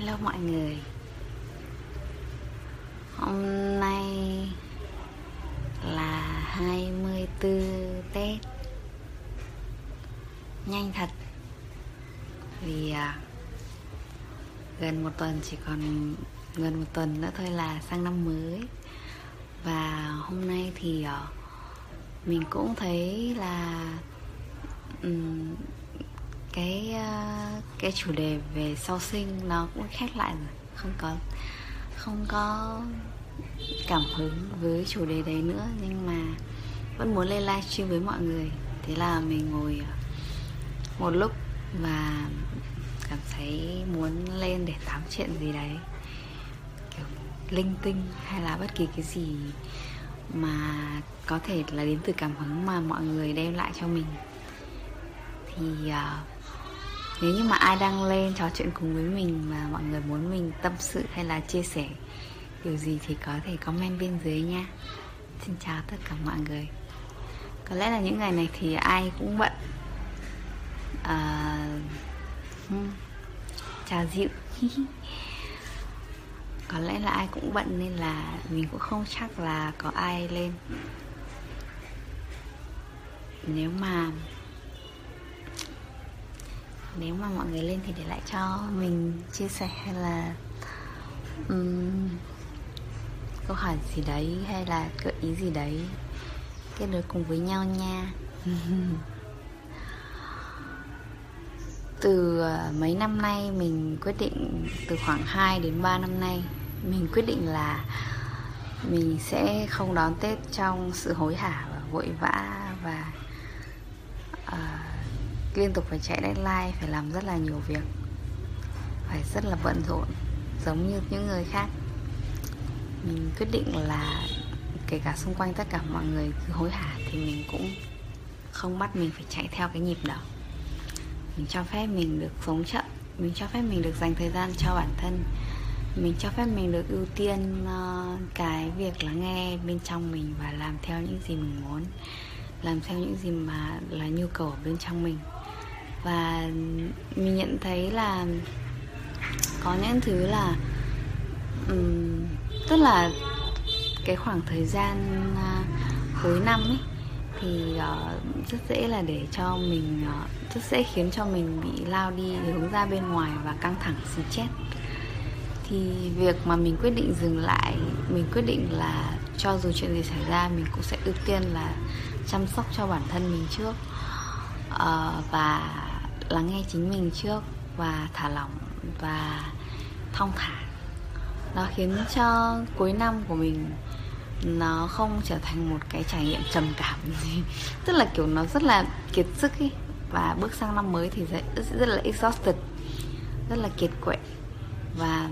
Hello mọi người. Hôm nay là 24 Tết. Nhanh thật. Vì à, gần một tuần chỉ còn gần một tuần nữa thôi là sang năm mới. Và hôm nay thì à, mình cũng thấy là um, cái ờ, cái chủ đề về sau sinh nó cũng khép lại rồi không có không có cảm hứng với chủ đề đấy nữa. Nhưng mà vẫn muốn lên livestream với mọi người. Thế là mình ngồi ờ, một lúc và cảm thấy muốn lên để tám chuyện gì đấy. Kiểu linh tinh hay là bất kỳ cái gì mà có thể là đến từ cảm hứng mà mọi người đem lại cho mình. Thì uh, nếu như mà ai đang lên trò chuyện cùng với mình mà mọi người muốn mình tâm sự hay là chia sẻ điều gì thì có thể comment bên dưới nha. Xin chào tất cả mọi người. Có lẽ là những ngày này thì ai cũng bận. À, hmm, chào dịu có lẽ là ai cũng bận nên là mình cũng không chắc là có ai lên. Nếu mà nếu mà mọi người lên thì để lại cho mình chia sẻ hay là um, câu hỏi gì đấy hay là gợi ý gì đấy. Kết nối cùng với nhau nha. Từ ờ, mấy năm nay mình quyết định từ khoảng 2 đến 3 năm nay mình quyết định là mình sẽ không đón Tết trong sự hối hả và vội vã và liên tục phải chạy deadline, phải làm rất là nhiều việc. Phải rất là bận rộn, giống như những người khác. Mình quyết định là kể cả xung quanh tất cả mọi người cứ hối hả thì mình cũng không bắt mình phải chạy theo cái nhịp đó. Mình cho phép mình được sống chậm, mình cho phép mình được dành thời gian cho bản thân. Mình cho phép mình được ưu tiên ờ, cái việc lắng nghe bên trong mình và làm theo những gì mình muốn, làm theo những gì mà là nhu cầu ở bên trong mình và mình nhận thấy là có những thứ là um, tức là cái khoảng thời gian uh, cuối năm ấy thì uh, rất dễ là để cho mình uh, rất dễ khiến cho mình bị lao đi hướng ra bên ngoài và căng thẳng stress thì việc mà mình quyết định dừng lại mình quyết định là cho dù chuyện gì xảy ra mình cũng sẽ ưu tiên là chăm sóc cho bản thân mình trước. Uh, và lắng nghe chính mình trước và thả lỏng và thong thả. Nó khiến cho cuối năm của mình nó không trở thành một cái trải nghiệm trầm cảm. Gì tức là kiểu nó rất là kiệt sức ấy và bước sang năm mới thì rất, rất là exhausted rất là kiệt quệ. Và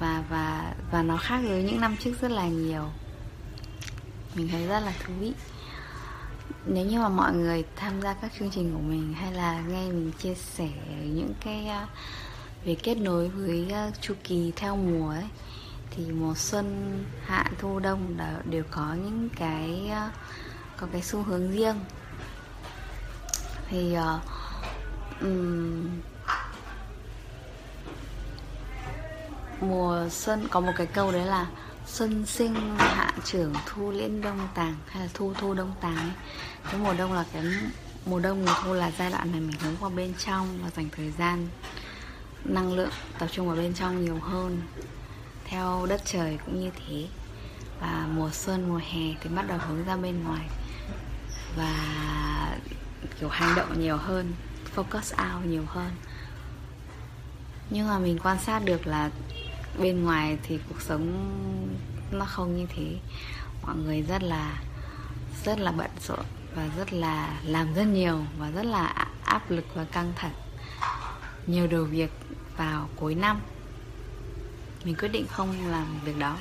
và và và nó khác với những năm trước rất là nhiều. Mình thấy rất là thú vị nếu như mà mọi người tham gia các chương trình của mình hay là nghe mình chia sẻ những cái uh, về kết nối với uh, chu kỳ theo mùa ấy thì mùa xuân hạ thu đông đều có những cái uh, có cái xu hướng riêng. Thì uh, um, mùa xuân có một cái câu đấy là xuân sinh, hạ trưởng, thu liễn đông tàng, hay là thu thu đông tàng ấy. cái mùa đông là cái mùa đông mùa thu là giai đoạn này mình hướng vào bên trong và dành thời gian, năng lượng tập trung vào bên trong nhiều hơn, theo đất trời cũng như thế và mùa xuân, mùa hè thì bắt đầu hướng ra bên ngoài và kiểu hành động nhiều hơn, focus out nhiều hơn nhưng mà mình quan sát được là bên ngoài thì cuộc sống nó không như thế. Mọi người rất là rất là bận rộn và rất là làm rất nhiều và rất là áp lực và căng thẳng. Nhiều đầu việc vào cuối năm. Mình quyết định không làm việc đó.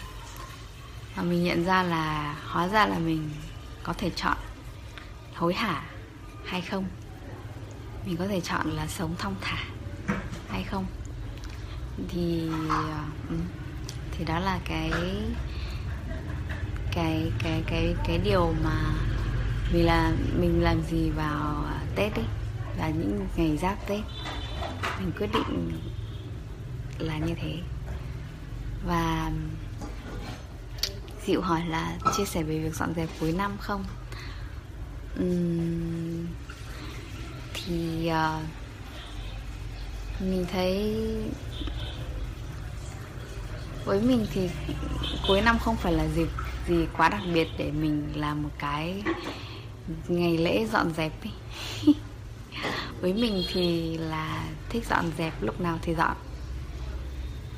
Và mình nhận ra là, hóa ra là mình có thể chọn hối hả hay không? Mình có thể chọn là sống thong thả hay không? Thì ờ, ừ, thì đó là cái cái cái cái cái điều mà mình là mình làm gì vào ờ, tết ấy là những ngày giáp tết. Mình quyết định là như thế. Và dịu hỏi là chia sẻ về việc dọn dẹp cuối năm không? Uhm, thì uh, mình thấy với mình thì cuối năm không phải là dịp gì quá đặc biệt để mình làm một cái ngày lễ dọn dẹp ấy. với mình thì là thích dọn dẹp, lúc nào thì dọn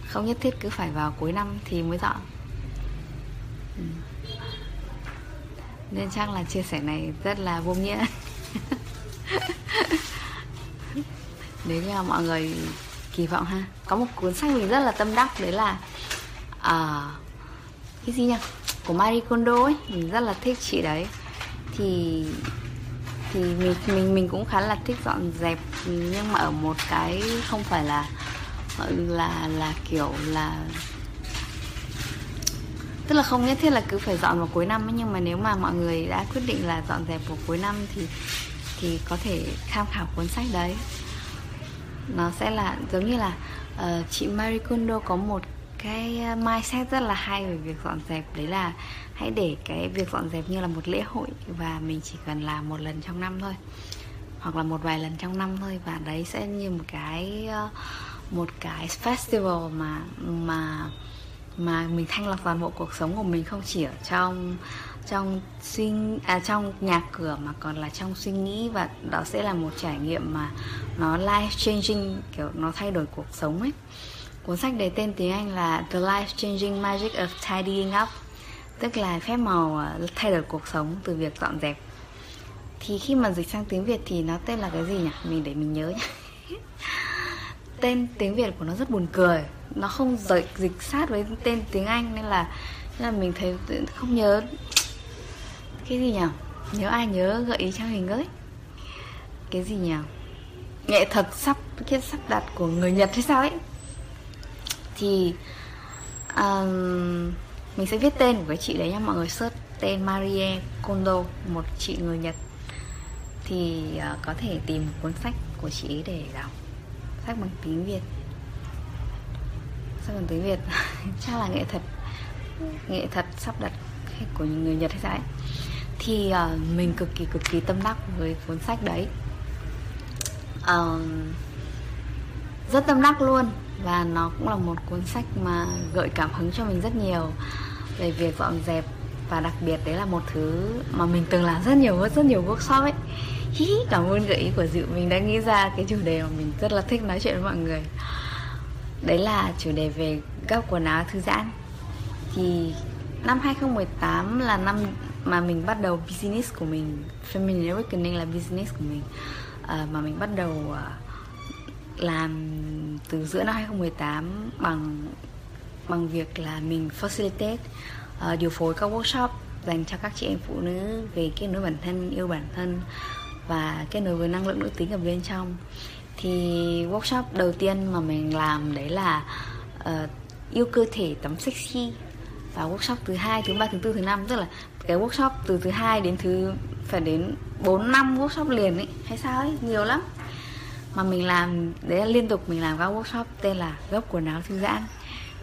không nhất thiết cứ phải vào cuối năm thì mới dọn ừ. nên chắc là chia sẻ này rất là vô nghĩa nếu như mọi người kỳ vọng ha, có một cuốn sách mình rất là tâm đắc, đấy là à, cái gì nhỉ? Của Marie Kondo ấy mình rất là thích chị đấy. Thì thì mình mình mình cũng khá là thích dọn dẹp nhưng mà ở một cái không phải là là là kiểu là tức là không nhất thiết là cứ phải dọn vào cuối năm ấy, nhưng mà nếu mà mọi người đã quyết định là dọn dẹp vào cuối năm thì thì có thể tham khảo cuốn sách đấy. Nó sẽ là giống như là uh, chị Marie Kondo có một cái ờ, mindset rất là hay về việc dọn dẹp. Đấy là hãy để cái việc dọn dẹp như là một lễ hội và mình chỉ cần làm một lần trong năm thôi hoặc là một vài lần trong năm thôi. Và đấy sẽ như một cái ờ, một cái festival mà mà mà mình thanh lọc toàn bộ cuộc sống của mình không chỉ ở trong trong suy à, trong nhà cửa mà còn là trong suy nghĩ. Và đó sẽ là một trải nghiệm mà nó life changing kiểu nó thay đổi cuộc sống ấy cuốn sách đầy tên tiếng Anh là The Life Changing Magic of Tidying Up, tức là phép màu ờ, thay đổi cuộc sống từ việc dọn dẹp. Thì khi mà dịch sang tiếng Việt thì nó tên là cái gì nhỉ? Mình để mình nhớ nhé tên tiếng Việt của nó rất buồn cười. Nó không dịch dịch sát với tên tiếng Anh nên là nên là mình thấy không nhớ. Cái gì nhỉ? Nhớ ai nhớ? Gợi ý cho mình với. Cái gì nhỉ? Nghệ thuật sắp, cái sắp đặt của người Nhật hay sao ấy thì um, mình sẽ viết tên của cái chị đấy nha mọi người search tên Marie Kondo một chị người Nhật. Thì uh, có thể tìm một cuốn sách của chị ấy để đọc. Sách bằng tiếng Việt. Sách bằng tiếng Việt. Chắc là nghệ thuật nghệ thuật sắp đặt của người Nhật hay sao ấy. Thì uh, mình cực kỳ cực kỳ tâm đắc với cuốn sách đấy. Uh, rất tâm đắc luôn và nó cũng là một cuốn sách mà gợi cảm hứng cho mình rất nhiều về việc dọn dẹp. Và đặc biệt đấy là một thứ mà mình từng làm rất nhiều rất nhiều workshop ấy. Hi, cảm ơn gợi ý của Diệu mình đã nghĩ ra cái chủ đề mà mình rất là thích nói chuyện với mọi người. Đấy là chủ đề về gấp quần áo thư giãn. Thì năm 2018 là năm mà mình bắt đầu business của mình Feminine Awakening là business của mình. À, mà mình bắt đầu ờ, làm từ giữa năm 2018 bằng bằng việc là mình facilitate uh, điều phối các workshop dành cho các chị em phụ nữ về kết nối bản thân yêu bản thân và kết nối với năng lượng nữ tính ở bên trong. Thì workshop đầu tiên mà mình làm đấy là uh, yêu cơ thể tắm sexy. Và workshop thứ hai thứ ba thứ tư thứ năm tức là cái workshop từ thứ hai đến thứ phải đến 4 năm workshop liền ấy. Hay sao ấy? Nhiều lắm mà mình làm đấy là liên tục mình làm các workshop tên là gấp quần áo thư giãn.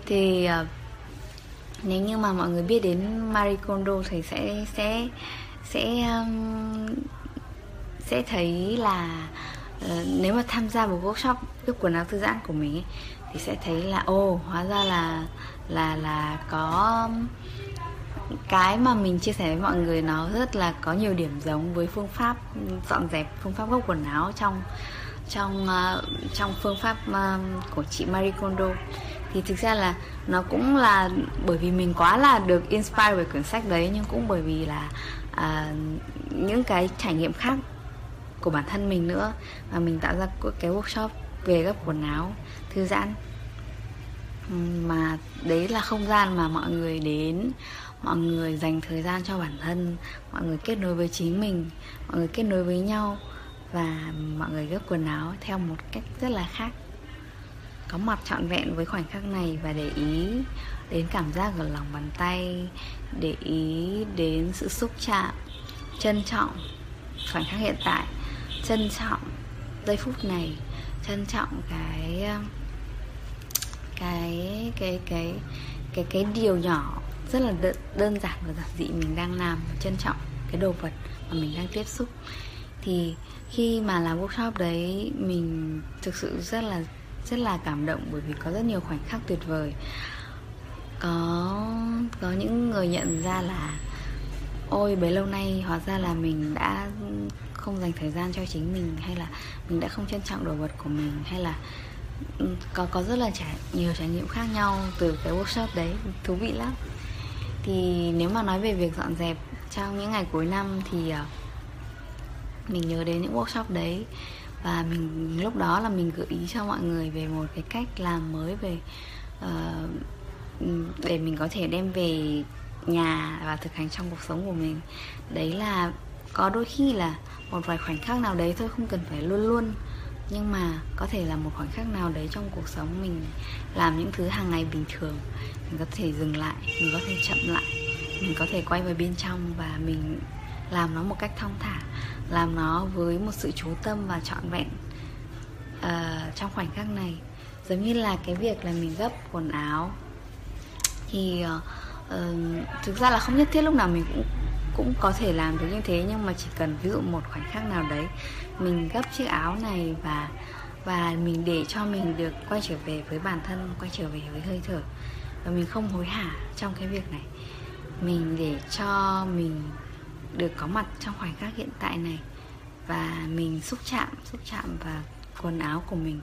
Thì uh, nếu như mà mọi người biết đến Marie Kondo thì sẽ sẽ sẽ um, sẽ thấy là uh, nếu mà tham gia một workshop gấp quần áo thư giãn của mình ấy, thì sẽ thấy là ô oh, hóa ra là là là có cái mà mình chia sẻ với mọi người nó rất là có nhiều điểm giống với phương pháp dọn dẹp phương pháp gốc quần áo trong trong uh, trong phương pháp uh, của chị Marie Kondo. Thì thực ra là nó cũng là bởi vì mình quá là được inspire bởi quyển sách đấy nhưng cũng bởi vì là uh, những cái trải nghiệm khác của bản thân mình nữa. Và mình tạo ra cái workshop về gấp quần áo thư giãn. Mà đấy là không gian mà mọi người đến mọi người dành thời gian cho bản thân mọi người kết nối với chính mình mọi người kết nối với nhau và mọi người gấp quần áo theo một cách rất là khác. Có mặt trọn vẹn với khoảnh khắc này và để ý đến cảm giác ở lòng bàn tay để ý đến sự xúc chạm trân trọng khoảnh khắc hiện tại trân trọng giây phút này trân trọng cái cái cái cái cái cái điều nhỏ rất là đơn, đơn giản và giản dị mình đang làm trân trọng cái đồ vật mà mình đang tiếp xúc thì khi mà làm workshop đấy mình thực sự rất là rất là cảm động bởi vì có rất nhiều khoảnh khắc tuyệt vời. Có có những người nhận ra là ôi bấy lâu nay hóa ra là mình đã không dành thời gian cho chính mình hay là mình đã không trân trọng đồ vật của mình hay là ừ, có có rất là trải nhiều trải nghiệm khác nhau từ cái workshop đấy. Thú vị lắm. Thì nếu mà nói về việc dọn dẹp trong những ngày cuối năm thì uh, mình nhớ đến những workshop đấy. Và mình lúc đó là mình gợi ý cho mọi người về một cái cách làm mới về uh, để mình có thể đem về nhà và thực hành trong cuộc sống của mình. Đấy là có đôi khi là một vài khoảnh khắc nào đấy thôi không cần phải luôn luôn. Nhưng mà có thể là một khoảnh khắc nào đấy trong cuộc sống mình làm những thứ hàng ngày bình thường mình có thể dừng lại mình có thể chậm lại mình có thể quay về bên trong và mình làm nó một cách thong thả làm nó với một sự chú tâm và trọn vẹn uh, trong khoảnh khắc này. Giống như là cái việc là mình gấp quần áo. Thì uh, thực ra là không nhất thiết lúc nào mình cũng cũng có thể làm được như thế nhưng mà chỉ cần ví dụ một khoảnh khắc nào đấy mình gấp chiếc áo này và và mình để cho mình được quay trở về với bản thân quay trở về với hơi thở. Và mình không hối hả trong cái việc này. Mình để cho mình được có mặt trong khoảnh khắc hiện tại này. Và mình xúc chạm xúc chạm vào quần áo của mình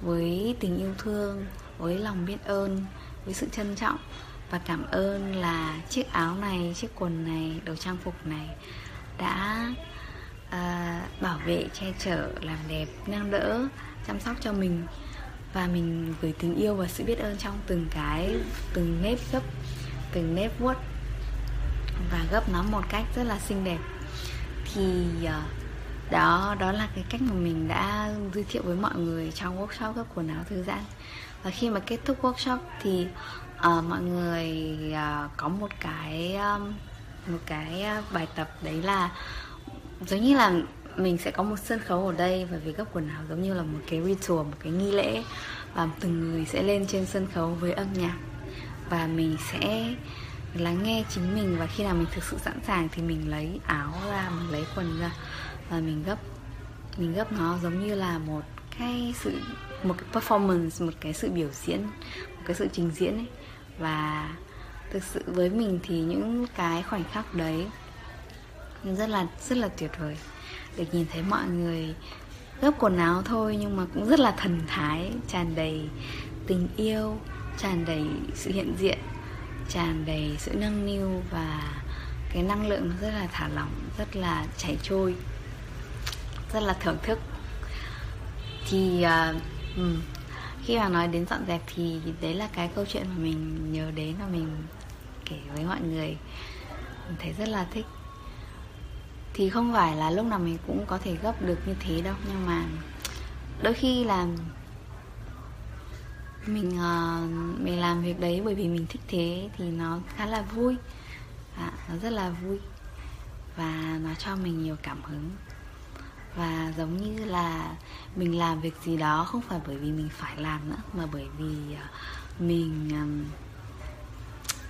với tình yêu thương với lòng biết ơn với sự trân trọng và cảm ơn là chiếc áo này chiếc quần này đồ trang phục này đã uh, bảo vệ che chở làm đẹp nâng đỡ chăm sóc cho mình. Và mình gửi tình yêu và sự biết ơn trong từng cái từng nếp gấp từng nếp vuốt và gấp nó một cách rất là xinh đẹp. Thì ờ, đó đó là cái cách mà mình đã giới thiệu với mọi người trong workshop gấp quần áo thư giãn. Và khi mà kết thúc workshop thì uh, mọi người uh, có một cái um, một cái bài tập đấy là giống như là mình sẽ có một sân khấu ở đây và việc gấp quần áo giống như là một cái ritual một cái nghi lễ và từng người sẽ lên trên sân khấu với âm nhạc. Và mình sẽ lắng nghe chính mình và khi nào mình thực sự sẵn sàng thì mình lấy áo ra, mình lấy quần ra và mình gấp mình gấp nó giống như là một cái sự, một cái performance, một cái sự biểu diễn, một cái sự trình diễn ấy. Và thực sự với mình thì những cái khoảnh khắc đấy rất là rất là tuyệt vời. Được nhìn thấy mọi người gấp quần áo thôi nhưng mà cũng rất là thần thái, tràn đầy tình yêu, tràn đầy sự hiện diện tràn đầy sự nâng niu và cái năng lượng nó rất là thả lỏng rất là chảy trôi rất là thưởng thức. Thì uh, khi mà nói đến dọn dẹp thì đấy là cái câu chuyện mà mình nhớ đến và mình kể với mọi người. Mình thấy rất là thích. Thì không phải là lúc nào mình cũng có thể gấp được như thế đâu nhưng mà đôi khi là mình uh, mình làm việc đấy bởi vì mình thích thế thì nó khá là vui. À, nó rất là vui. Và nó cho mình nhiều cảm hứng. Và giống như là mình làm việc gì đó không phải bởi vì mình phải làm nữa mà bởi vì ờ, mình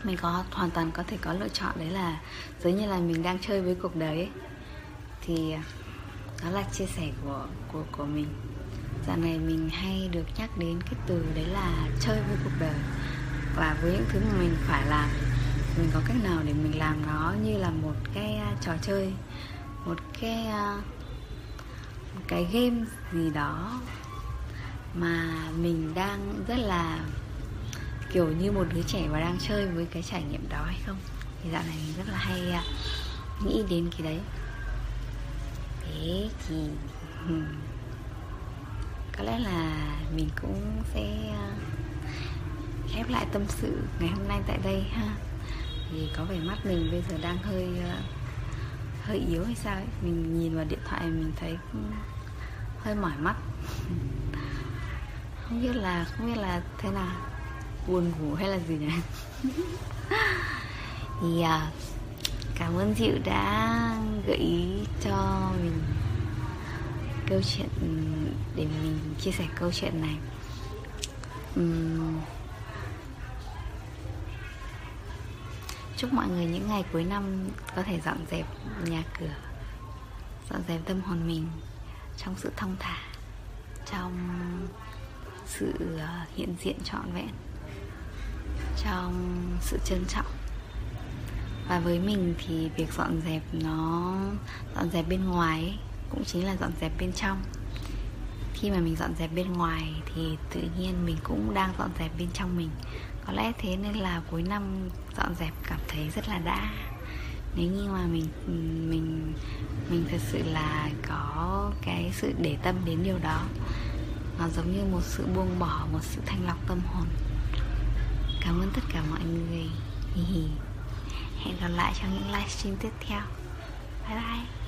mình có hoàn toàn có thể có lựa chọn đấy là giống như là mình đang chơi với cuộc đời ấy. thì ờ, đó là chia sẻ của của của mình dạo này mình hay được nhắc đến cái từ đấy là chơi với cuộc đời. Và với những thứ mà mình phải làm, mình có cách nào để mình làm nó như là một cái trò chơi, một cái một cái game gì đó mà mình đang rất là kiểu như một đứa trẻ và đang chơi với cái trải nghiệm đó hay không? Thì dạo này mình rất là hay nghĩ đến cái đấy. Thế thì có lẽ là mình cũng sẽ ờ, khép lại tâm sự ngày hôm nay tại đây ha. Thì có vẻ mắt mình bây giờ đang hơi ờ, hơi yếu hay sao ấy. Mình nhìn vào điện thoại mình thấy hơi mỏi mắt. Không biết là, không biết là thế nào. Buồn ngủ hay là gì nhỉ? Thì ờ, cảm ơn Diệu đã gợi ý cho mình câu chuyện để mình chia sẻ câu chuyện này. Uhm, chúc mọi người những ngày cuối năm có thể dọn dẹp nhà cửa dọn dẹp tâm hồn mình trong sự thông thả trong sự ờ, hiện diện trọn vẹn trong sự trân trọng. Và với mình thì việc dọn dẹp nó dọn dẹp bên ngoài ấy, cũng chính là dọn dẹp bên trong. Khi mà mình dọn dẹp bên ngoài thì tự nhiên mình cũng đang dọn dẹp bên trong mình. Có lẽ thế nên là cuối năm dọn dẹp cảm thấy rất là đã. Nếu như mà mình mình mình thật sự là có cái sự để tâm đến điều đó, nó giống như một sự buông bỏ, một sự thanh lọc tâm hồn. Cảm ơn tất cả mọi người. Hẹn gặp lại trong những livestream tiếp theo. Bye bye.